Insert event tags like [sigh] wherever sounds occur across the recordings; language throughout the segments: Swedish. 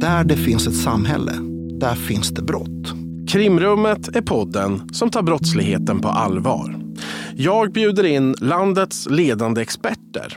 Där det finns ett samhälle, där finns det brott. Krimrummet är podden som tar brottsligheten på allvar. Jag bjuder in landets ledande experter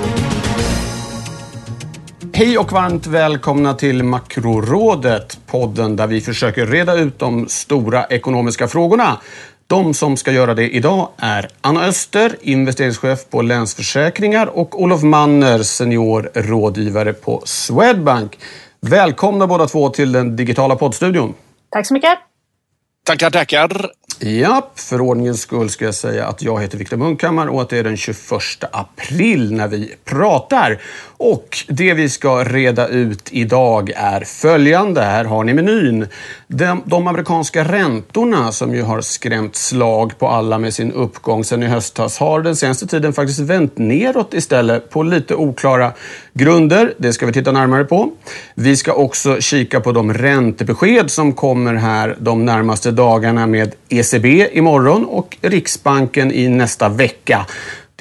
Hej och varmt välkomna till Makrorådet, podden där vi försöker reda ut de stora ekonomiska frågorna. De som ska göra det idag är Anna Öster, investeringschef på Länsförsäkringar och Olof Manner, senior rådgivare på Swedbank. Välkomna båda två till den digitala poddstudion. Tack så mycket. Tackar, tackar. Ja, för ordningens skull ska jag säga att jag heter Viktor Munkhammar och att det är den 21 april när vi pratar. Och det vi ska reda ut idag är följande. Här har ni menyn. De, de amerikanska räntorna som ju har skrämt slag på alla med sin uppgång sen i höstas har den senaste tiden faktiskt vänt neråt istället på lite oklara grunder. Det ska vi titta närmare på. Vi ska också kika på de räntebesked som kommer här de närmaste dagarna med ECB imorgon och Riksbanken i nästa vecka.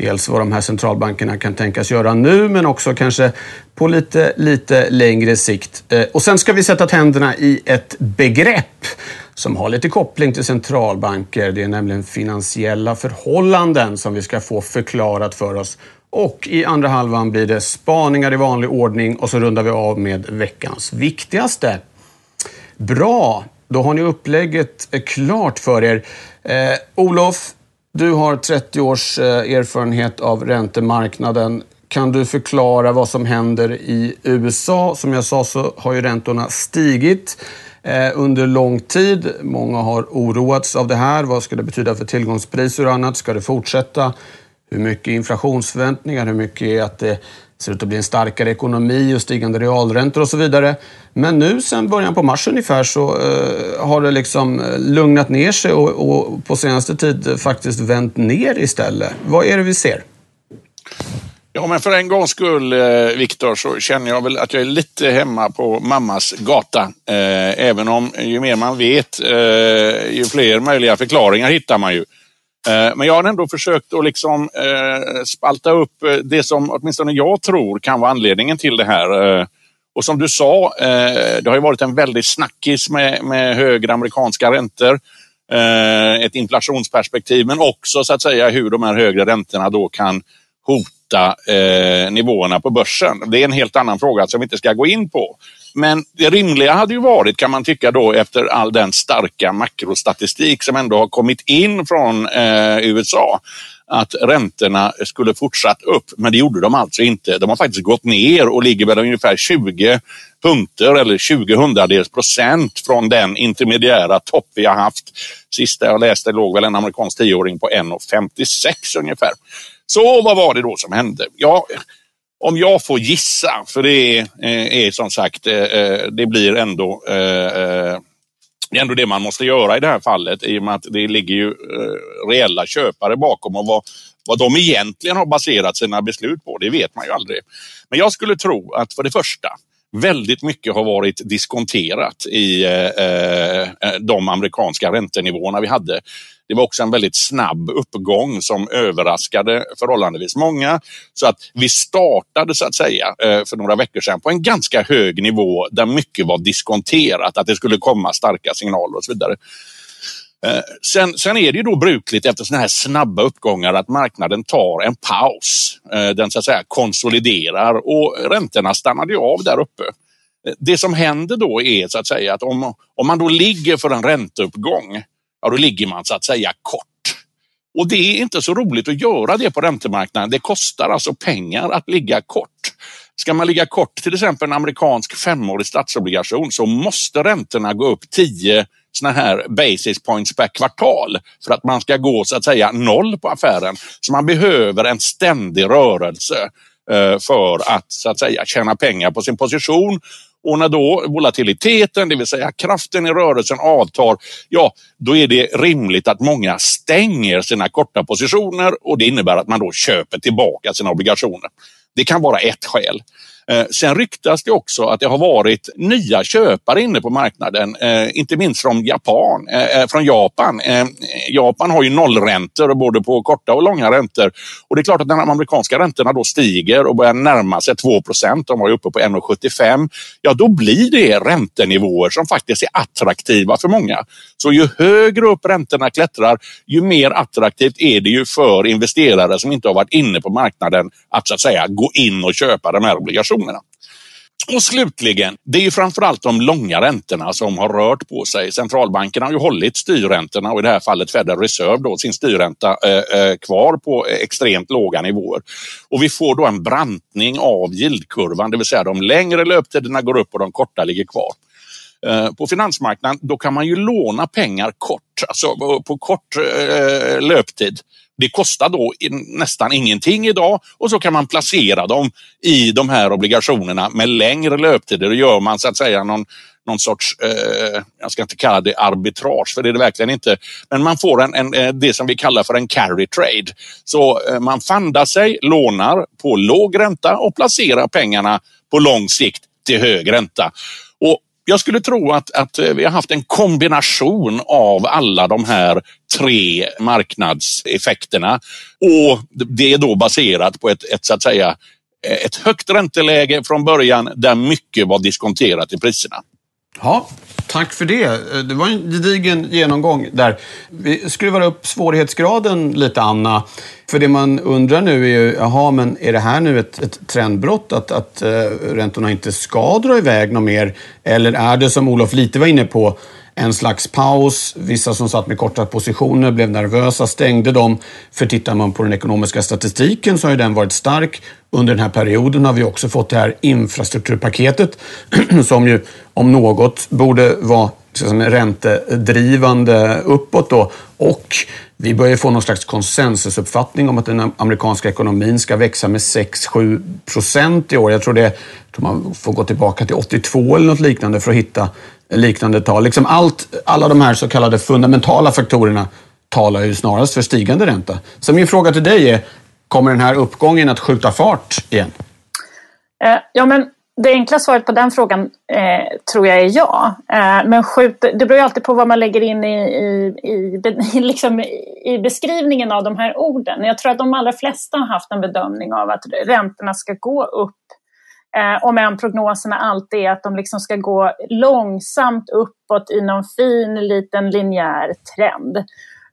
Dels vad de här centralbankerna kan tänkas göra nu men också kanske på lite, lite längre sikt. Eh, och sen ska vi sätta tänderna i ett begrepp som har lite koppling till centralbanker. Det är nämligen finansiella förhållanden som vi ska få förklarat för oss. Och i andra halvan blir det spaningar i vanlig ordning och så rundar vi av med veckans viktigaste. Bra, då har ni upplägget klart för er. Eh, Olof, du har 30 års eh, erfarenhet av räntemarknaden. Kan du förklara vad som händer i USA? Som jag sa så har ju räntorna stigit eh, under lång tid. Många har oroats av det här. Vad ska det betyda för tillgångspriser och annat? Ska det fortsätta? Hur mycket inflationsförväntningar? Hur mycket är att det ser ut att bli en starkare ekonomi och stigande realräntor och så vidare. Men nu sen början på mars ungefär så eh, har det liksom eh, lugnat ner sig och, och, på senaste tid eh, faktiskt vänt ner istället. Vad är det vi ser? Ja, men för en gångs skull, eh, Viktor, så känner jag väl att jag är lite hemma på mammas gata. Eh, även om ju mer man vet, eh, ju fler möjliga förklaringar hittar man ju. Eh, men jag har ändå försökt att liksom, eh, spalta upp eh, det som åtminstone jag tror kan vara anledningen till det här. Och som du sa, det har ju varit en väldigt snackis med, med högre amerikanska räntor. Ett inflationsperspektiv, men också så att säga hur de här högre räntorna då kan hota nivåerna på börsen. Det är en helt annan fråga som vi inte ska gå in på. Men det rimliga hade ju varit, kan man tycka då, efter all den starka makrostatistik som ändå har kommit in från eh, USA, att räntorna skulle fortsatt upp. Men det gjorde de alltså inte. De har faktiskt gått ner och ligger väl ungefär 20 punkter eller 20 hundradels procent från den intermediära topp vi har haft. Sista jag läste låg väl en amerikansk tioåring på 1,56 ungefär. Så vad var det då som hände? Ja, om jag får gissa, för det är, eh, är som sagt, eh, eh, det blir ändå det är ändå det man måste göra i det här fallet i och med att det ligger ju reella köpare bakom och vad, vad de egentligen har baserat sina beslut på, det vet man ju aldrig. Men jag skulle tro att för det första, väldigt mycket har varit diskonterat i eh, eh, eh, de amerikanska räntenivåerna vi hade. Det var också en väldigt snabb uppgång som överraskade förhållandevis många. Så att vi startade så att säga eh, för några veckor sedan på en ganska hög nivå där mycket var diskonterat, att det skulle komma starka signaler och så vidare. Eh, sen, sen, är det ju då brukligt efter sådana här snabba uppgångar att marknaden tar en paus. Eh, den så att säga konsoliderar och räntorna stannade ju av där uppe. Eh, det som händer då är så att säga att om, om man då ligger för en ränteuppgång ja då ligger man så att säga kort. Och det är inte så roligt att göra det på räntemarknaden. Det kostar alltså pengar att ligga kort. Ska man ligga kort till exempel en amerikansk femårig statsobligation så måste räntorna gå upp 10 såna här basis points per kvartal för att man ska gå så att säga noll på affären. Så man behöver en ständig rörelse eh, för att så att säga tjäna pengar på sin position Och när då volatiliteten, det vill säga kraften i rörelsen avtar, ja, då är det rimligt att många stänger sina korta positioner och det innebär att man då köper tillbaka sina obligationer. Det kan vara ett skäl. Eh, sen ryktas det också att det har varit nya köpare inne på marknaden, eh, inte minst från Japan. Eh, från Japan. Japan har ju nollräntor både på korta och långa räntor. Och det är klart att när de amerikanska räntorna då stiger och börjar närma sig 2 procent, de var ju uppe på 1,75, ja då blir det räntenivåer som faktiskt är attraktiva för många. Så ju högre upp räntorna klättrar, ju mer attraktivt är det ju för investerare som inte har varit inne på marknaden att så att säga gå in och köpa de här obligationerna obligationerna. Och slutligen, det är ju framförallt de långa räntorna som har rört på sig. Centralbankerna har ju hållit styrräntorna och i det här fallet Federal Reserve då, sin styrränta eh, eh, kvar på extremt låga nivåer. Och vi får då en brantning av yieldkurvan, det vill säga de längre löptiderna går upp och de korta ligger kvar. Eh, på finansmarknaden då kan man ju låna pengar kort, alltså på kort eh, löptid. Det kostar då nästan ingenting idag och så kan man placera dem i de här obligationerna med längre löptider. Då gör man så att säga någon, någon sorts, eh, jag ska inte kalla det arbitrage, för det är det verkligen inte. Men man får en, en, eh, det som vi kallar för en carry trade. Så eh, man fandar sig, lånar på låg ränta och placerar pengarna på lång sikt till hög ränta. Jag skulle tro att, att eh, vi har haft en kombination av alla de här tre marknadseffekterna och det är då baserat på ett, ett så att säga eh, ett högt ränteläge från början där mycket var diskonterat i priserna. Ja, tack för det. Eh, det var en gedigen genomgång där. Vi skruvar upp svårighetsgraden lite, Anna. För det man undrar nu är ju, jaha, men är det här nu ett, ett trendbrott att, att uh, räntorna inte ska dra iväg något mer? Eller är det som Olof lite var inne på, en slags paus. Vissa som satt med korta positioner blev nervösa, stängde dem. För tittar man på den ekonomiska statistiken så har ju den varit stark. Under den här perioden har vi också fått det här infrastrukturpaketet [clears throat] som ju om något borde vara liksom, räntedrivande uppåt då. Och vi börjar få någon slags konsensusuppfattning om att den amerikanska ekonomin ska växa med 6-7 procent i år. Jag tror, det, jag tror man får gå tillbaka till 82 eller något liknande för att hitta liknande tal. Liksom allt, alla de här så kallade fundamentala faktorerna talar ju snarast för stigande ränta. Så min fråga till dig är, kommer den här uppgången att skjuta fart igen? Eh, ja, men det enkla svaret på den frågan eh, tror jag är ja. Eh, men skjut, det beror ju alltid på vad man lägger in i, i, i, [laughs] liksom i beskrivningen av de här orden. Jag tror att de allra flesta har haft en bedömning av att räntorna ska gå upp Eh, om än prognoserna alltid är att de liksom ska gå långsamt uppåt i någon fin liten linjär trend.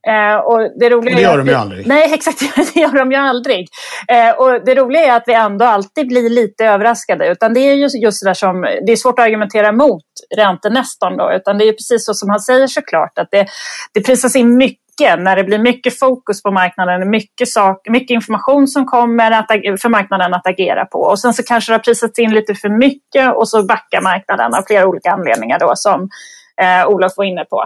Eh, och det, roliga och det gör de ju aldrig. Nej, [laughs] exakt. Det gör de ju aldrig. Eh, och det roliga är att vi ändå alltid blir lite överraskade. Utan det är ju just det där som, det är svårt att argumentera mot räntenästan då. Utan det är precis så som han säger såklart. Att det, det prisas in mycket när det blir mycket fokus på marknaden, mycket, sak, mycket information som kommer att, för marknaden att agera på. Och sen så kanske det har prisats in lite för mycket och så backar marknaden av flera olika anledningar då som eh, Olof var inne på.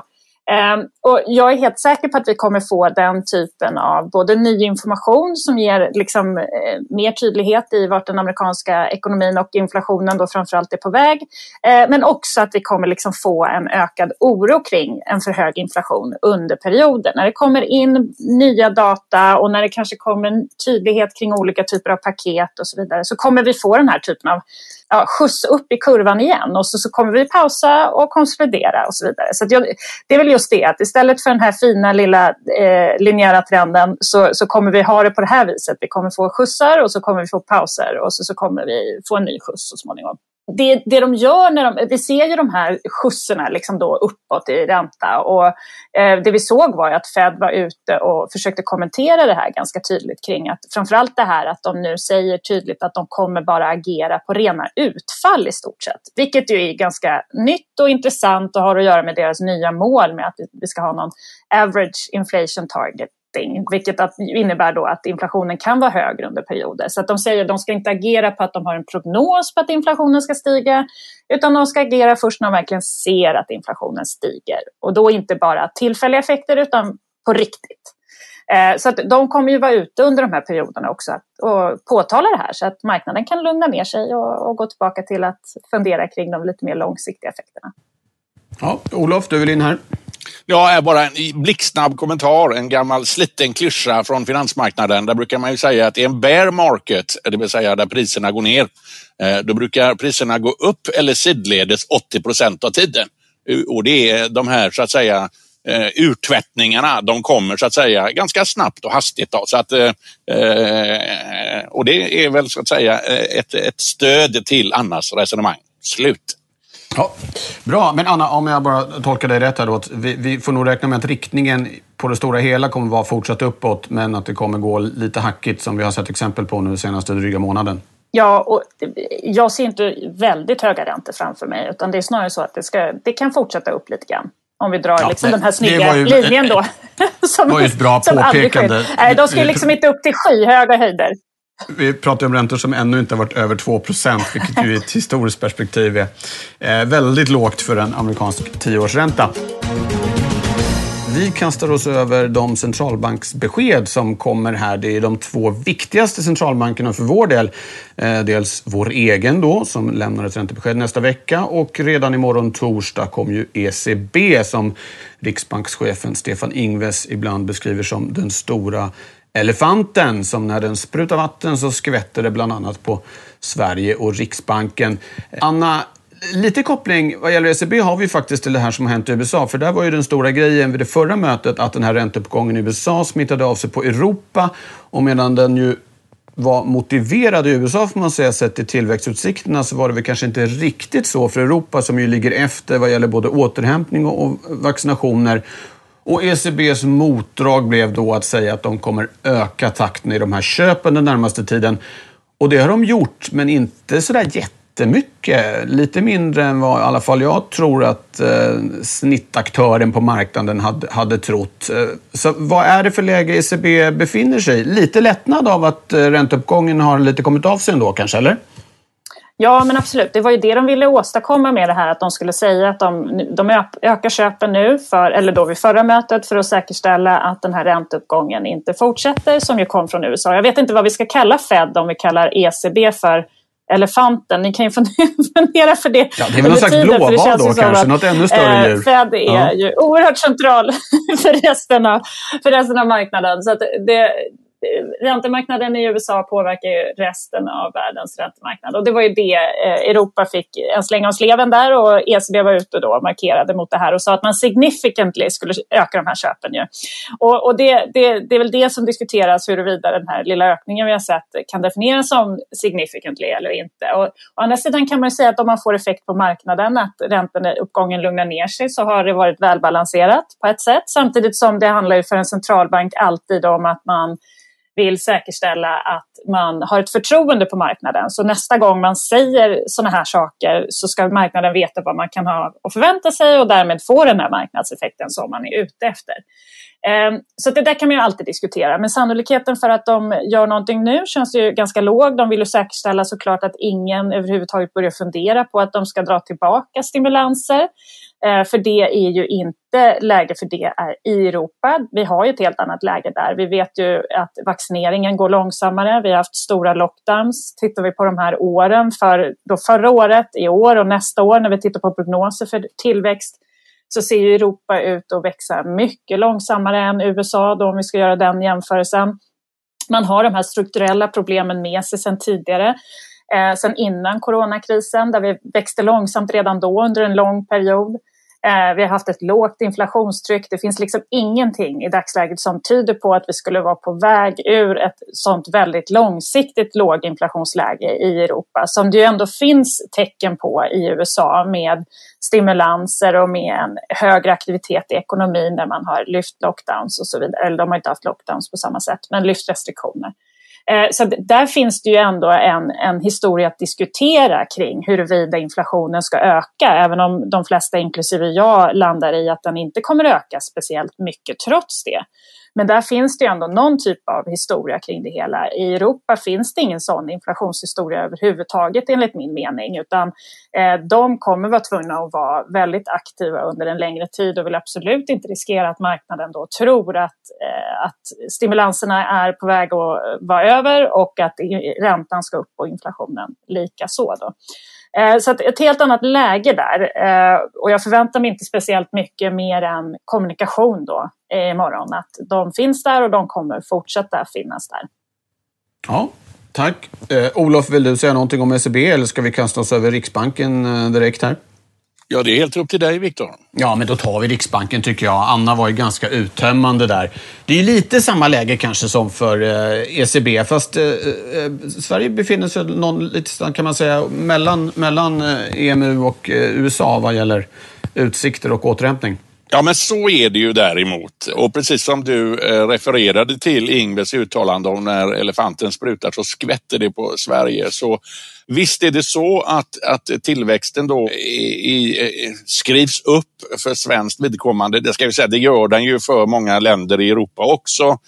Ehm, och jag är helt säker på att vi kommer få den typen av både ny information som ger liksom, eh, mer tydlighet i vart den amerikanska ekonomin och inflationen då framförallt är på väg. Ehm, men också att vi kommer liksom få en ökad oro kring en för hög inflation under perioden. När det kommer in nya data och när det kanske kommer tydlighet kring olika typer av paket och så vidare så kommer vi få den här typen av ja, skjuts upp i kurvan igen och så, så kommer vi pausa och konsolidera och så vidare. Så jag, det är väl just det att istället för den här fina lilla eh, linjära trenden så, så kommer vi ha det på det här viset. Vi kommer få skjutsar och så kommer vi få pauser och så, så kommer vi få en ny skjuts så småningom det, det de gör när de, vi ser ju de här skjutsarna liksom då uppåt i ränta och eh, det vi såg var att Fed var ute och försökte kommentera det här ganska tydligt kring att framförallt det här att de nu säger tydligt att de kommer bara agera på rena utfall i stort sett, vilket ju är ganska nytt och intressant och har att göra med deras nya mål med att vi ska ha någon average inflation target någonting, vilket att, innebär då att inflationen kan vara högre under perioder. Så att de säger att de ska inte agera på att de har en prognos på att inflationen ska stiga, utan de ska agera först när de verkligen ser att inflationen stiger. Och då inte bara tillfälliga effekter, utan på riktigt. Eh, så att de kommer ju vara ute under de här perioderna också och påtala det här så att marknaden kan lugna ner sig och, och gå tillbaka till att fundera kring de lite mer långsiktiga effekterna. Ja, Olof, du vill in här. Ja, bara en blixtsnabb kommentar. En gammal sliten klyscha från finansmarknaden. Där brukar man ju säga att det är en bear market, det vill säga där priserna går ner. Eh, då brukar priserna gå upp eller sidledes 80 procent av tiden. Och det är de här så att säga eh, urtvättningarna, de kommer så att säga ganska snabbt och hastigt. Då. Så att, eh, eh och det är väl så att säga eh, ett, ett stöd till Annas resonemang. Slut. Ja, Bra, men Anna, om jag bara tolkar dig rätt här då. Vi, vi får nog räkna med att riktningen på det stora hela kommer vara fortsatt uppåt, men att det kommer gå lite hackigt som vi har sett exempel på nu senaste dryga månaden. Ja, och jag ser inte väldigt höga räntor framför mig, utan det är snarare så att det, ska, det kan fortsätta upp lite grann. Om vi drar ja, liksom den här snygga ju, linjen då. [laughs] som, det var ju ett bra påpekande. Nej, de ska liksom inte upp till skyhöga höjder. Vi pratar om räntor som ännu inte har varit över 2 vilket ju i ett historiskt perspektiv är eh, väldigt lågt för en amerikansk tioårsränta. Vi kastar oss över de centralbanksbesked som kommer här. Det är de två viktigaste centralbankerna för vår del. Eh, dels vår egen då, som lämnar ett räntebesked nästa vecka och redan imorgon torsdag kommer ju ECB som riksbankschefen Stefan Ingves ibland beskriver som den stora elefanten som när den sprutar vatten så skvätter det bland annat på Sverige och Riksbanken. Anna, lite koppling vad gäller ECB har vi faktiskt till det här som har hänt i USA. För där var ju den stora grejen vid det förra mötet att den här ränteuppgången i USA smittade av sig på Europa. Och medan den ju var motiverad i USA får man säga sett till tillväxtutsikterna så var det väl kanske inte riktigt så för Europa som ju ligger efter vad gäller både återhämtning och vaccinationer. Och ECBs motdrag blev då att säga att de kommer öka takten i de här köpen den närmaste tiden. Och det har de gjort, men inte sådär jättemycket. Lite mindre än vad i alla fall jag tror att eh, snittaktören på marknaden hade, hade trott. Eh, så vad är det för läge ECB befinner sig i? Lite lättnad av att eh, ränteuppgången har lite kommit av sig ändå kanske, eller? Ja, men absolut. Det var ju det de ville åstadkomma med det här, att de skulle säga att de, de ökar köpen nu, för, eller då vid förra mötet, för att säkerställa att den här ränteuppgången inte fortsätter, som ju kom från USA. Jag vet inte vad vi ska kalla Fed om vi kallar ECB för elefanten. Ni kan ju [laughs] fundera för det. Ja, det är väl någon slags blåval då kanske, att, något ännu större djur. Fed är ja. ju oerhört central [laughs] för resten av, för resten av marknaden. Så det, Eh, räntemarknaden i USA påverkar ju resten av världens räntemarknad. Och det var ju det eh, Europa fick en släng av sleven där och ECB var ute och markerade mot det här och sa att man significantly skulle öka de här köpen. Ju. Och, och det, det, det, är väl det som diskuteras huruvida den här lilla ökningen vi har sett kan definieras som significantly eller inte. Och, å andra sidan kan man säga att om man får effekt på marknaden, att ränteuppgången lugnar ner sig, så har det varit välbalanserat på ett sätt. Samtidigt som det handlar ju för en centralbank alltid om att man vill säkerställa att man har ett förtroende på marknaden. Så nästa gång man säger sådana här saker så ska marknaden veta vad man kan ha och förvänta sig och därmed få den här marknadseffekten som man är ute efter. Ehm, så det där kan man ju alltid diskutera. Men sannolikheten för att de gör någonting nu känns ju ganska låg. De vill ju säkerställa såklart att ingen överhuvudtaget börjar fundera på att de ska dra tillbaka stimulanser. Eh, för det är ju inte läge för det är i Europa. Vi har ju ett helt annat läge där. Vi vet ju att vaccineringen går långsammare. Vi har haft stora lockdowns. Tittar vi på de här åren, för då förra året, i år och nästa år när vi tittar på prognoser för tillväxt så ser ju Europa ut att växa mycket långsammare än USA då om vi ska göra den jämförelsen. Man har de här strukturella problemen med sig sedan tidigare eh, sen innan coronakrisen där vi växte långsamt redan då under en lång period. Eh, vi har haft ett lågt inflationstryck. Det finns liksom ingenting i dagsläget som tyder på att vi skulle vara på väg ur ett sånt väldigt långsiktigt låginflationsläge i Europa som det ju ändå finns tecken på i USA med stimulanser och med en högre aktivitet i ekonomin där man har lyft lockdowns och så vidare. Eller de har inte haft lockdowns på samma sätt, men lyft restriktioner. Eh, så där finns det ju ändå en, en historia att diskutera kring huruvida inflationen ska öka, även om de flesta, inklusive jag, landar i att den inte kommer öka speciellt mycket trots det. Men där finns det ändå någon typ av historia kring det hela. I Europa finns det ingen sån inflationshistoria överhuvudtaget enligt min mening, utan eh, de kommer vara tvungna att vara väldigt aktiva under en längre tid och vill absolut inte riskera att marknaden då tror att, eh, att stimulanserna är på väg att eh, vara över och att räntan ska upp och inflationen lika så. Då. Eh, så att ett helt annat läge där. Eh, och jag förväntar mig inte speciellt mycket mer än kommunikation då eh, imorgon. Att de finns där och de kommer fortsätta finnas där. Ja, tack. Eh, Olof, vill du säga någonting om ECB eller ska vi kasta oss över Riksbanken direkt här? Ja, det är helt upp till dig, Viktor. Ja, men då tar vi Riksbanken tycker jag. Anna var ju ganska uttömmande där. Det är lite samma läge kanske som för eh, ECB, fast eh, eh, Sverige befinner sig någon, lite kan man säga mellan, mellan EMU och USA vad gäller utsikter och återhämtning. Ja, men så är det ju däremot. Och precis som du eh, refererade till Ingves uttalande om när elefanten sprutar så skvätter det på Sverige. Så visst är det så att, att tillväxten då i, i, skrivs upp för svenskt vidkommande. Det ska vi säga, det gör den ju för många länder i Europa också.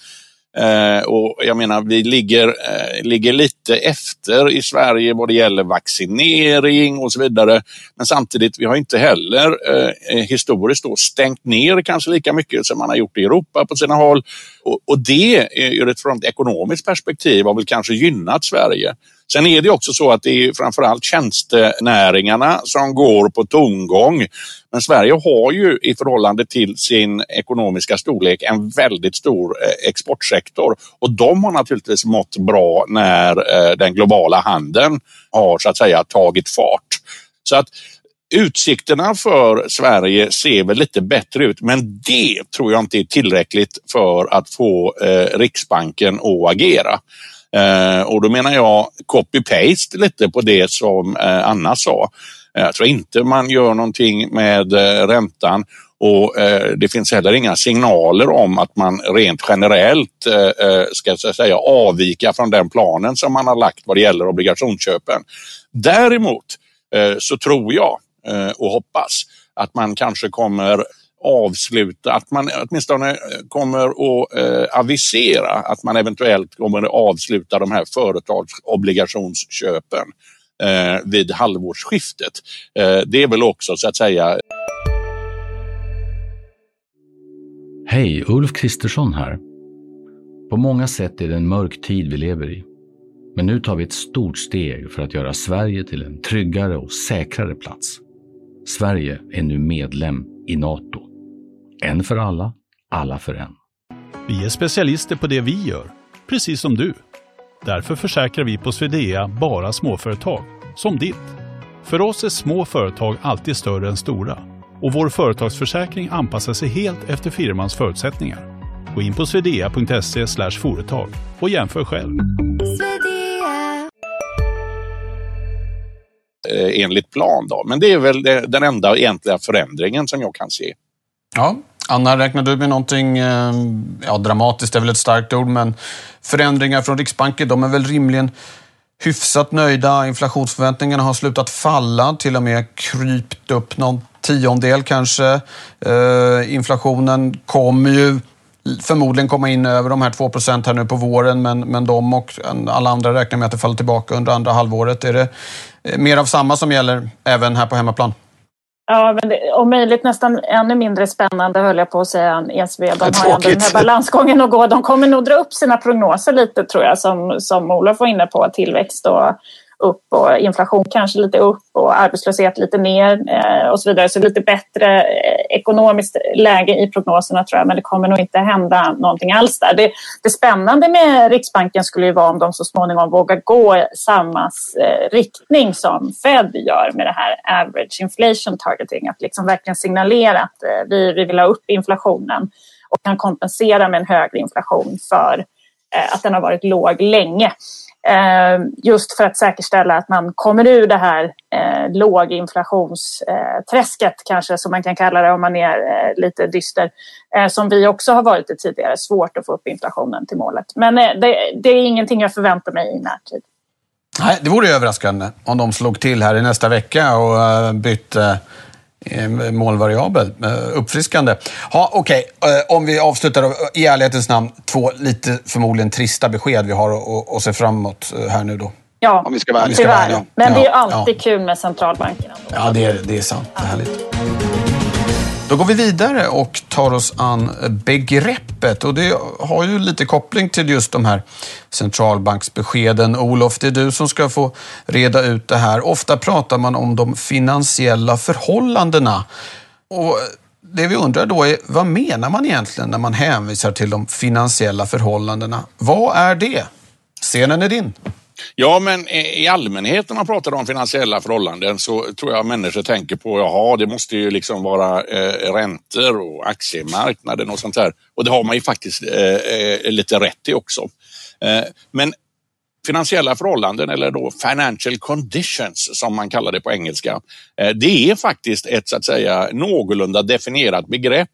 Eh, och jag menar, vi ligger, eh, ligger lite efter i Sverige vad det gäller vaccinering och så vidare. Men samtidigt, vi har inte heller eh, historiskt då stängt ner kanske lika mycket som man har gjort i Europa på sina håll. Och, och det, ur ett från ett ekonomiskt perspektiv, har väl kanske gynnat Sverige. Sen är det också så att det är framförallt tjänstenäringarna som går på tomgång. Men Sverige har ju i förhållande till sin ekonomiska storlek en väldigt stor eh, exportsektor och de har naturligtvis mått bra när eh, den globala handeln har så att säga tagit fart. Så att utsikterna för Sverige ser väl lite bättre ut, men det tror jag inte är tillräckligt för att få eh, Riksbanken att agera. Eh, och då menar jag copy-paste lite på det som eh, Anna sa. Eh, jag tror inte man gör någonting med eh, räntan och eh, det finns heller inga signaler om att man rent generellt eh, eh ska så säga, avvika från den planen som man har lagt vad det gäller obligationsköpen. Däremot eh, så tror jag och hoppas att man kanske kommer avsluta, att man åtminstone eh, kommer att eh, avisera att man eventuellt kommer att avsluta de här företagsobligationsköpen eh, vid halvårsskiftet. Eh, det är väl också så att säga Hej, Ulf Kristersson här. På många sätt är det en mörk tid vi lever i. Men nu tar vi ett stort steg för att göra Sverige till en tryggare och säkrare plats. Sverige är nu medlem i Nato. En för alla, alla för en. Vi är specialister på det vi gör, precis som du. Därför försäkrar vi på Swedea bara småföretag, som ditt. För oss är små företag alltid större än stora och vår företagsförsäkring anpassar sig helt efter firmans förutsättningar. Gå in på swedea.se företag och jämför själv. Eh, enligt plan då, men det är väl den enda egentliga förändringen som jag kan se. Ja, Anna, räknar du med någonting, eh, ja dramatiskt är väl ett starkt ord, men förändringar från Riksbanken, de är väl rimligen hyfsat nöjda. Inflationsförväntningarna har slutat falla, till och med krypt upp någon tiondel kanske. Eh, inflationen kommer ju förmodligen komma in över de här 2 här nu på våren, men, men de och alla andra räknar med att det faller tillbaka under andra halvåret. Är det eh, mer av samma som gäller även här på hemmaplan? Ja, men det, om möjligt nästan ännu mindre spännande höll jag på att säga än ESV. De har ändå den här balansgången att gå. De kommer nog dra upp sina prognoser lite tror jag som, som Olof var inne på. Tillväxt och upp och inflation kanske lite upp och arbetslöshet lite ner eh, och så vidare. Så lite bättre eh, ekonomiskt läge i prognoserna tror jag, men det kommer nog inte hända någonting alls där. Det, det spännande med Riksbanken skulle ju vara om de så småningom vågar gå samma eh, riktning som Fed gör med det här average inflation targeting, att liksom verkligen signalera att vi, vi vill ha upp inflationen och kan kompensera med en högre inflation för att den har varit låg länge. Eh, just för att säkerställa att man kommer ur det här eh, låginflationsträsket eh, kanske som man kan kalla det om man är eh, lite dyster. Som vi också har varit i tidigare. Svårt att få upp inflationen till målet. Men det, det, är ingenting jag förväntar mig i närtid. Nej, det vore överraskande om de slog till här i nästa vecka och bytte målvariabel. Uppfriskande. Ja, Okej, okay. Eh, om vi avslutar i ärlighetens namn. Två lite förmodligen trista besked vi har att se fram emot eh, här nu då. Ja, om vi ska vara tyvärr. Men ja, det är alltid ja. kul med centralbankerna. Ja, det är, det är sant. Det är härligt. Då går vi vidare och tar oss an begreppet och det har ju lite koppling till just de här centralbanksbeskeden. Olof, det är du som ska få reda ut det här. Ofta pratar man om de finansiella förhållandena. Och det vi undrar då är, vad menar man egentligen när man hänvisar till de finansiella förhållandena? Vad är det? Scenen är din. Ja, men i allmänhet när man pratar om finansiella förhållanden så tror jag människor tänker på, jaha, det måste ju liksom vara eh, räntor och aktiemarknaden och sånt där. Och det har man ju faktiskt eh, eh, lite rätt i också. Eh, men finansiella förhållanden eller då financial conditions som man kallar det på engelska. Eh, det är faktiskt ett så att säga någorlunda definierat begrepp.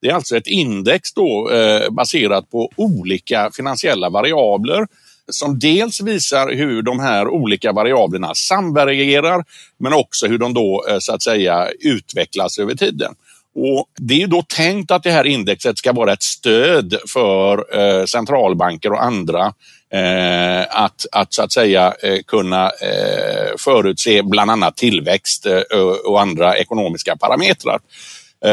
Det är alltså ett index då eh, baserat på olika finansiella variabler som dels visar hur de här olika variablerna samvarierar men också hur de då eh, så att säga utvecklas över tiden. Och Det är då tänkt att det här indexet ska vara ett stöd för eh, centralbanker och andra eh, att, att så att säga kunna förutse bland annat tillväxt och andra ekonomiska parametrar.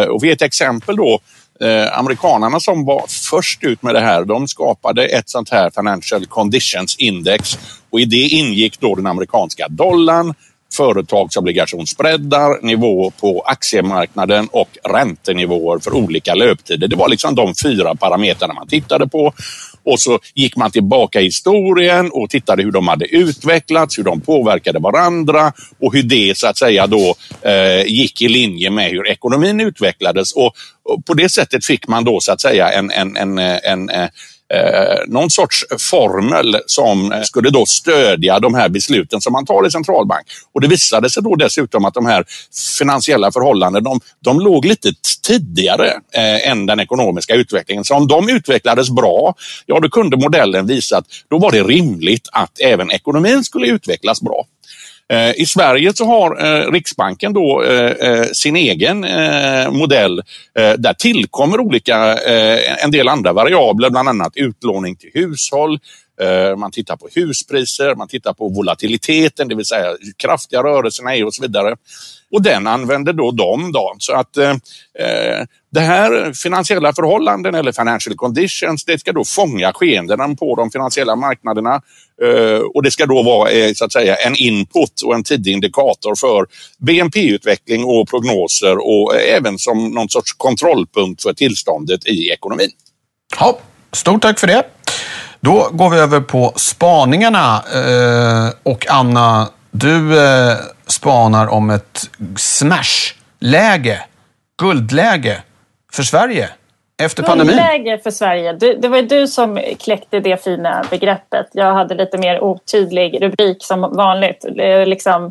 och vi ett exempel då Eh, amerikanarna som var först ut med det här, de skapade ett sånt här Financial Conditions Index och i det ingick då den amerikanska dollarn, företagsobligationsspreadar, nivå på aktiemarknaden och räntenivåer för olika löptider. Det var liksom de fyra parametrarna man tittade på. Och så gick man tillbaka i historien och tittade hur de hade utvecklats, hur de påverkade varandra och hur det så att säga då eh, gick i linje med hur ekonomin utvecklades. Och, och, på det sättet fick man då så att säga en, en, en, en, en eh, Eh, någon sorts formel som skulle då stödja de här besluten som man tar i centralbank. Och det visade sig då dessutom att de här finansiella förhållandena, de, de låg lite tidigare eh, än den ekonomiska utvecklingen. Så om de utvecklades bra, ja då kunde modellen visa att då var det rimligt att även ekonomin skulle utvecklas bra. Eh, I Sverige så har eh, Riksbanken då eh, sin egen modell. Där tillkommer olika, en del andra variabler, bland annat utlåning till hushåll, Eh, man tittar på huspriser, man tittar på volatiliteten, det vill säga hur kraftiga rörelserna är och så vidare. Och den använder då de. Då. Så att eh, eh, det här finansiella förhållanden eller financial conditions, det ska då fånga skeendena på de finansiella marknaderna. Eh, och det ska då vara eh, så att säga en input och en tidig indikator för BNP-utveckling och prognoser och eh, även som någon sorts kontrollpunkt för tillståndet i ekonomin. Ja, stort tack för det. Då går vi över på spaningarna. Eh, och Anna, du spanar om ett smash-läge, guldläge för Sverige efter pandemin? Guldläge för Sverige. Du, det var du som kläckte det fina begreppet. Jag hade lite mer otydlig rubrik som vanligt. Det, liksom,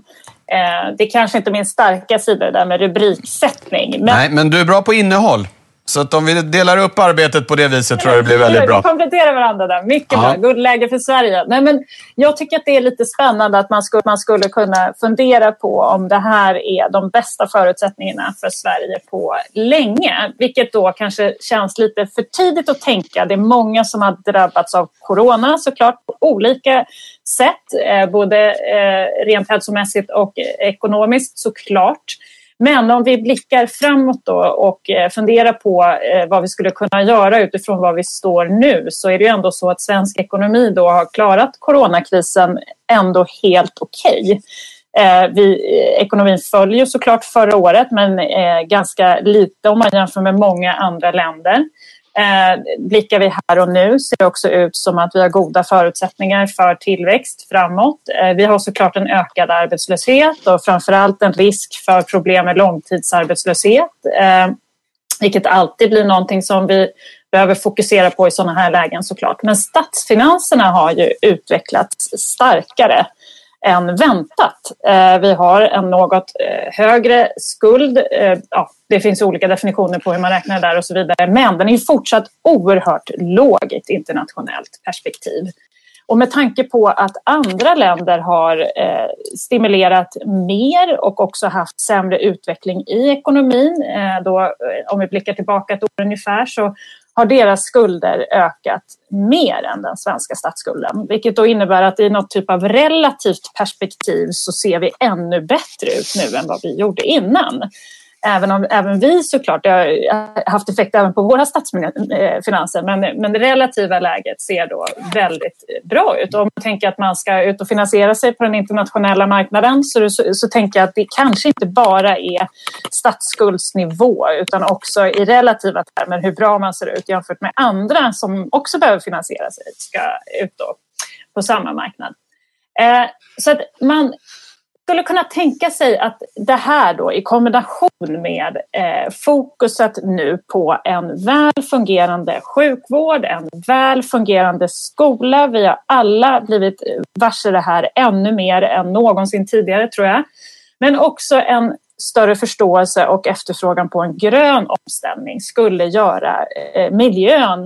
eh, det är kanske inte min starka sida det där med rubriksättning. Men... Nej, men du är bra på innehåll. Så att om vi delar upp arbetet på det viset tror jag det blir väldigt bra. Vi kompletterar varandra där. Mycket Aha. bra. Guldläge för Sverige. Nej, men jag tycker att det är lite spännande att man skulle, man skulle kunna fundera på om det här är de bästa förutsättningarna för Sverige på länge. Vilket då kanske känns lite för tidigt att tänka. Det är många som har drabbats av corona såklart på olika sätt. Eh, både eh, rent hälsomässigt och ekonomiskt såklart. Men om vi blickar framåt då och eh, funderar på eh, vad vi skulle kunna göra utifrån var vi står nu så är det ju ändå så att svensk ekonomi då har klarat coronakrisen ändå helt okej. Eh, okay. Eh, ekonomin följer såklart förra året men ganska lite om man jämför med många andra länder. Eh, blickar vi här och nu ser det också ut som att vi har goda förutsättningar för tillväxt framåt. Eh, vi har såklart en ökad arbetslöshet och framförallt en risk för problem med långtidsarbetslöshet. Eh, vilket alltid blir någonting som vi behöver fokusera på i sådana här lägen såklart. Men statsfinanserna har ju utvecklats starkare än väntat. Eh, vi har en något eh, högre skuld. Eh, ja, det finns olika definitioner på hur man räknar där och så vidare. Men den är fortsatt oerhört låg i ett internationellt perspektiv. Och med tanke på att andra länder har stimulerat mer och också haft sämre utveckling i ekonomin, då, om vi blickar tillbaka ett år ungefär, så har deras skulder ökat mer än den svenska statsskulden. Vilket då innebär att i något typ av relativt perspektiv så ser vi ännu bättre ut nu än vad vi gjorde innan. Även om även vi såklart, det har haft effekt även på våra statsfinanser, men, men det relativa läget ser då väldigt bra ut. Om man tänker att man ska ut och finansiera sig på den internationella marknaden så, så, så tänker jag att det kanske inte bara är statsskuldsnivå utan också i relativa termer hur bra man ser ut jämfört med andra som också behöver finansiera sig ska ut då på samma marknad. Eh, så att man skulle kunna tänka sig att det här då i kombination med eh, fokuset nu på en väl fungerande sjukvård, en väl fungerande skola. Vi har alla blivit varse det här ännu mer än någonsin tidigare tror jag. Men också en större förståelse och efterfrågan på en grön omställning skulle göra eh, miljön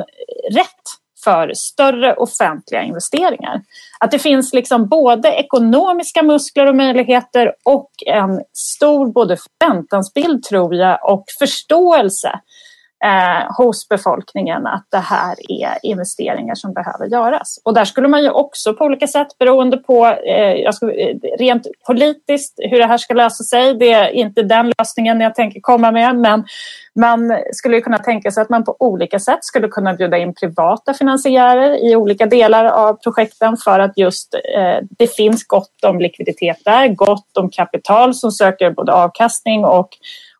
rätt för större offentliga investeringar. Att det finns liksom både ekonomiska muskler och möjligheter och en stor både förväntansbild tror jag och förståelse eh, hos befolkningen att det här är investeringar som behöver göras. Och där skulle man ju också på olika sätt beroende på eh, skulle, eh, rent politiskt hur det här ska lösa sig. Det är inte den lösningen jag tänker komma med men man skulle kunna tänka sig att man på olika sätt skulle kunna bjuda in privata finansiärer i olika delar av projekten för att just eh, det finns gott om likviditet där, gott om kapital som söker både avkastning och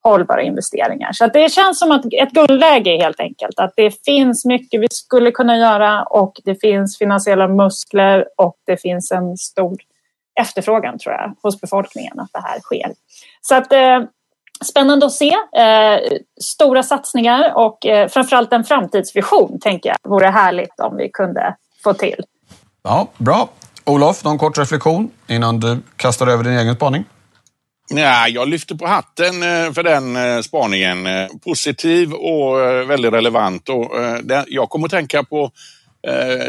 hållbara investeringar. Så det känns som att ett guldläge helt enkelt. Att det finns mycket vi skulle kunna göra och det finns finansiella muskler och det finns en stor efterfrågan tror jag hos befolkningen att det här sker. Så att eh, Spännande att se. Eh, stora satsningar och eh, framförallt en framtidsvision tänker jag vore härligt om vi kunde få till. Ja, Bra. Olof, någon kort reflektion innan du kastar över din egen spaning? Ja, jag lyfter på hatten eh, för den eh, spaningen. Eh, positiv och väldigt relevant. Och jag kommer att tänka på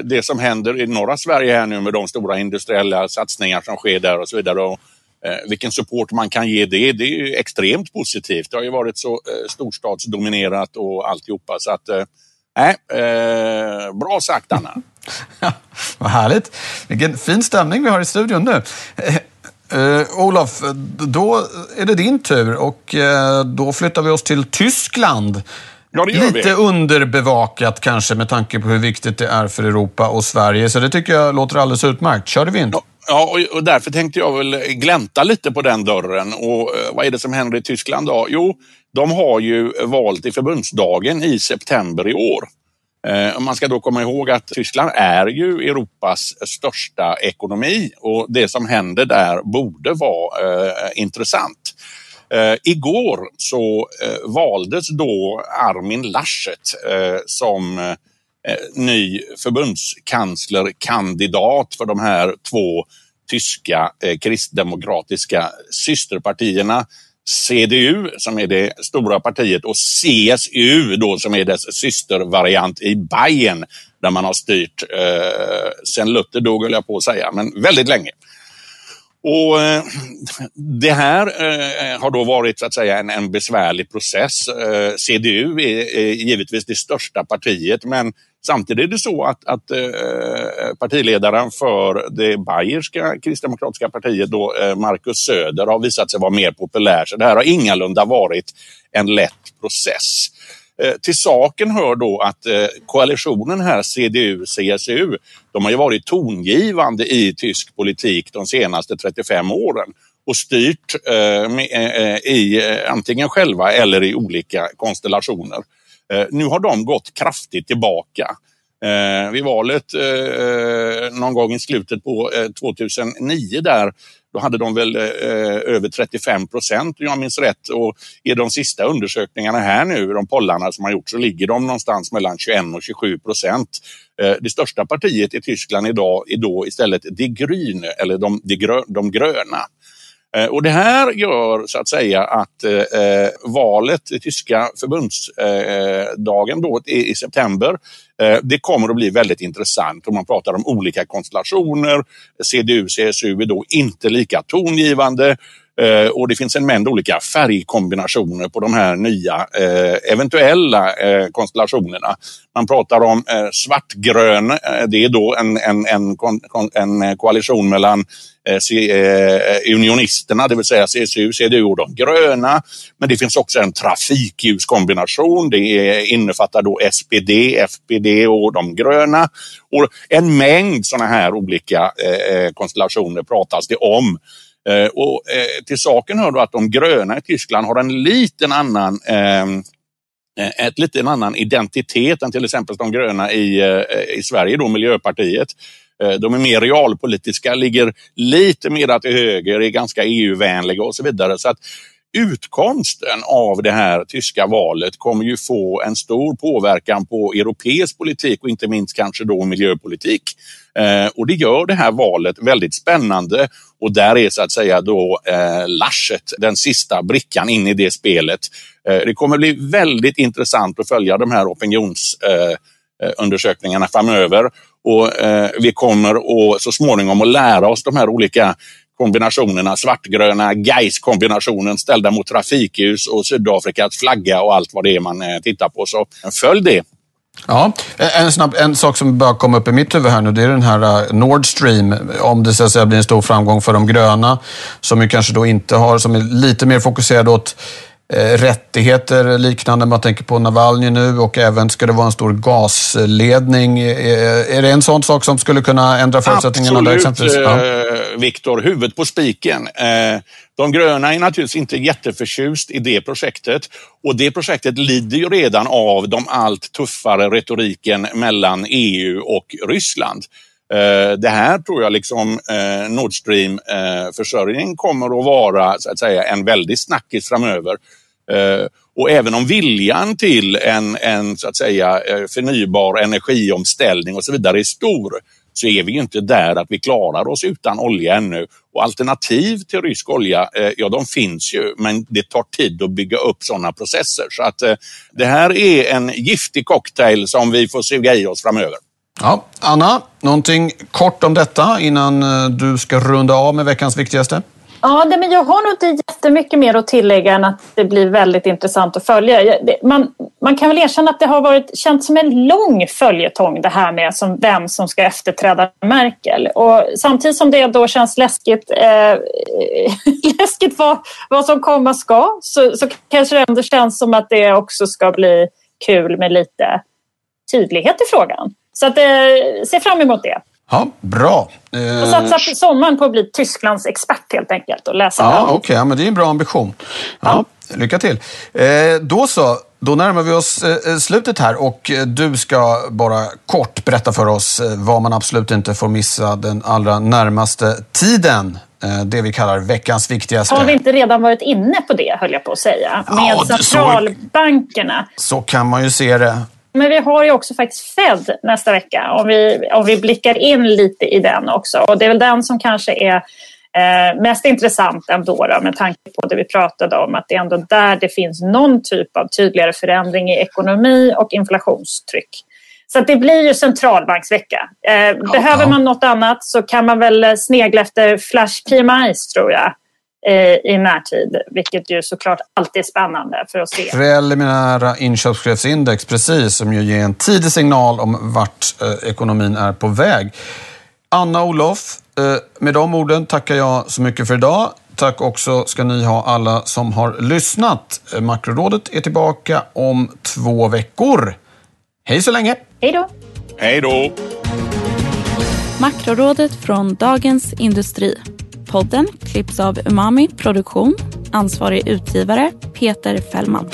det som händer i norra Sverige här nu med de stora industriella satsningar som sker där och så vidare. Och vilken support man kan ge det, det är ju extremt positivt. Det har ju varit så storstadsdominerat och alltihopa. Så att, nej, bra sagt Anna. [laughs] Vad härligt. Vilken fin stämning vi har i studion nu. Uh, Olof, då är det din tur och uh, då flyttar vi oss till Tyskland. Ja, Lite vi. underbevakat kanske med tanke på hur viktigt det är för Europa och Sverige. Så det tycker jag låter alldeles utmärkt. Kör vi in. Ja. Ja, och därför tänkte jag väl glänta lite på den dörren. Och uh, vad är det som händer i Tyskland då? Jo, de har ju valt i förbundsdagen i september i år. Eh, man ska då komma ihåg att Tyskland är ju Europas största ekonomi och det som händer där borde vara eh, intressant. Eh, igår så eh, valdes då Armin Laschet eh, som eh, ny förbundskanslerkandidat för de här två tyska eh, kristdemokratiska systerpartierna CDU som är det stora partiet och CSU då som är dess systervariant i Bayern där man har styrt eh, sen Luther dog, höll jag på att säga, men väldigt länge. Och eh, Det här eh, eh, har då varit så att säga en, en besvärlig process. CDU är, är givetvis det största partiet men Samtidigt är det så att, att partiledaren för det bayerska kristdemokratiska partiet, då, Marcus Söder, har visat sig vara mer populär. Så det här har ingalunda varit en lätt process. Eh, till saken hör då att eh, koalitionen här, CDU-CSU, de har ju varit tongivande i tysk politik de senaste 35 åren och styrt eh, eh i antingen själva eller i olika konstellationer. Eh, nu har de gått kraftigt tillbaka. Eh, vid valet eh, någon gång i slutet på 2009 där, då hade de väl eh, över 35 procent om jag minns rätt. Och i de sista undersökningarna här nu, de pollarna som har gjorts, så ligger de någonstans mellan 21 och 27 procent. Eh, det största partiet i Tyskland idag är då istället De Grün, eller de, de gröna. Eh, och det här gör så att säga att eh, eh valet, i tyska förbundsdagen eh, då, i, i september, eh, det kommer att bli väldigt intressant. Och man pratar om olika konstellationer. CDU, CSU är då inte lika tongivande. Eh, och det finns en mängd olika färgkombinationer på de här nya eh, eventuella eh, konstellationerna. Man pratar om eh, svartgrön, eh, det är då en, en, en, en eh, koalition mellan eh, eh, unionisterna, det vill säga CSU, CDU och de gröna. Men det finns också en trafikljuskombination. Det innefattar då SPD, FPD och de gröna. Och en mängd sådana här olika eh, konstellationer pratas det om. Eh, och eh, till saken hör då att de gröna i Tyskland har en liten annan ehm, eh, ett lite annan identitet än till exempel de gröna i, eh, i Sverige, då Miljöpartiet. Eh, de är mer realpolitiska, ligger lite mer till höger, är ganska EU-vänliga och så vidare. Så att utkomsten av det här tyska valet kommer ju få en stor påverkan på europeisk politik och inte minst kanske då miljöpolitik. Eh, och det gör det här valet väldigt spännande och där är så att säga då eh, Laschet den sista brickan in i det spelet. Eh, det kommer bli väldigt intressant att följa de här opinionsundersökningarna eh, eh, framöver och eh, vi kommer att så småningom att lära oss de här olika kombinationerna, svartgröna Gais-kombinationen ställda mot trafikljus och Sydafrikas flagga och allt vad det är man eh, tittar på. Så eh, följ det. Ja, eh, en, snabb, en sak som börjar komma upp i mitt huvud här nu, det är den här Nord Stream. Om det så att säga blir en stor framgång för de gröna, som ju kanske då inte har, som är lite mer fokuserade åt rättigheter liknande. Man tänker på Navalny nu och även ska det vara en stor gasledning. Eh, är det en sån sak som skulle kunna ändra förutsättningarna? Absolut, exempelvis? Ja. Eh, Viktor. Huvudet på spiken. De gröna är naturligtvis inte jätteförtjust i det projektet och det projektet lider ju redan av de allt tuffare retoriken mellan EU och Ryssland. Eh, det här tror jag liksom eh, Nord Stream-försörjning eh, kommer att vara så att säga, en väldig snackis framöver. Och även om viljan till en, en så att säga, förnybar energiomställning och så vidare är stor så är vi inte där att vi klarar oss utan olja ännu. Och alternativ till rysk olja, ja de finns ju, men det tar tid att bygga upp sådana processer. Så att det här är en giftig cocktail som vi får suga i oss framöver. Ja, Anna, någonting kort om detta innan eh, du ska runda av med veckans viktigaste? Ja, men jag har nog inte jättemycket mer att tillägga än att det blir väldigt intressant att följa. Man, man kan väl erkänna att det har varit känt som en lång följetong det här med som, vem som ska efterträda Merkel. Och samtidigt som det då känns läskigt, eh, [laughs] läskigt vad, vad som komma ska så, så kanske det ändå känns som att det också ska bli kul med lite tydlighet i frågan. Så att, eh, se fram emot det. Ja, bra. Jag satsar på sommaren på att bli Tysklands expert helt enkelt och läsa Ja, Okej, okay, ja, men det är en bra ambition. Ja, ja. Lycka till. Eh, då så, då närmar vi oss eh, slutet här och eh, du ska bara kort berätta för oss eh, vad man absolut inte får missa den allra närmaste tiden. Eh, det vi kallar veckans viktigaste. Har vi inte redan varit inne på det, höll jag på att säga, med ja, centralbankerna? Så, så kan man ju se det. Men vi har ju också faktiskt Fed nästa vecka om vi, om vi blickar in lite i den också. Och det är väl den som kanske är eh, mest intressant ändå då, med tanke på det vi pratade om att det är ändå där det finns någon typ av tydligare förändring i ekonomi och inflationstryck. Så det blir ju centralbanksvecka. Eh, behöver man något annat så kan man väl snegla efter flash PMIs tror jag. Eh, i närtid, vilket ju såklart alltid är spännande för att se. Preliminära inköpschefsindex, precis, som ju ger en tidig signal om vart eh, ekonomin är på väg. Anna och Olof, eh, med de orden tackar jag så mycket för idag. Tack också ska ni ha alla som har lyssnat. Makrorådet är tillbaka om två veckor. Hej så länge! Hej då! Hej då! Makrorådet från Dagens Industri. Podden klipps av Umami Produktion. Ansvarig utgivare Peter Fällman.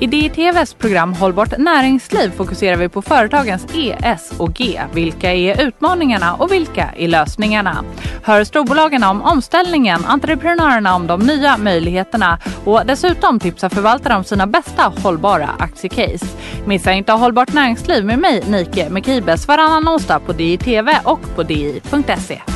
I DITVs program Hållbart näringsliv fokuserar vi på företagens E, S och G. Vilka är utmaningarna och vilka är lösningarna? Hör storbolagen om omställningen, entreprenörerna om de nya möjligheterna och dessutom tipsar förvaltare om sina bästa hållbara aktiecase. Missa inte Hållbart näringsliv med mig, Nike Mekibes, varannan onsdag på DITV och på di.se.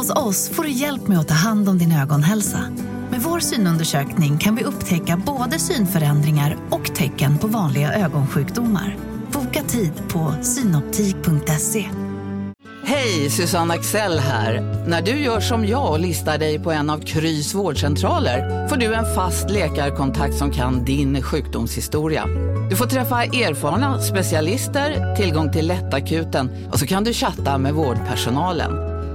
Hos oss får du hjälp med att ta hand om din ögonhälsa. Med vår synundersökning kan vi upptäcka både synförändringar och tecken på vanliga ögonsjukdomar. Boka tid på synoptik.se. Hej, Susanne Axel här. När du gör som jag och listar dig på en av Krys vårdcentraler får du en fast läkarkontakt som kan din sjukdomshistoria. Du får träffa erfarna specialister, tillgång till lättakuten och så kan du chatta med vårdpersonalen.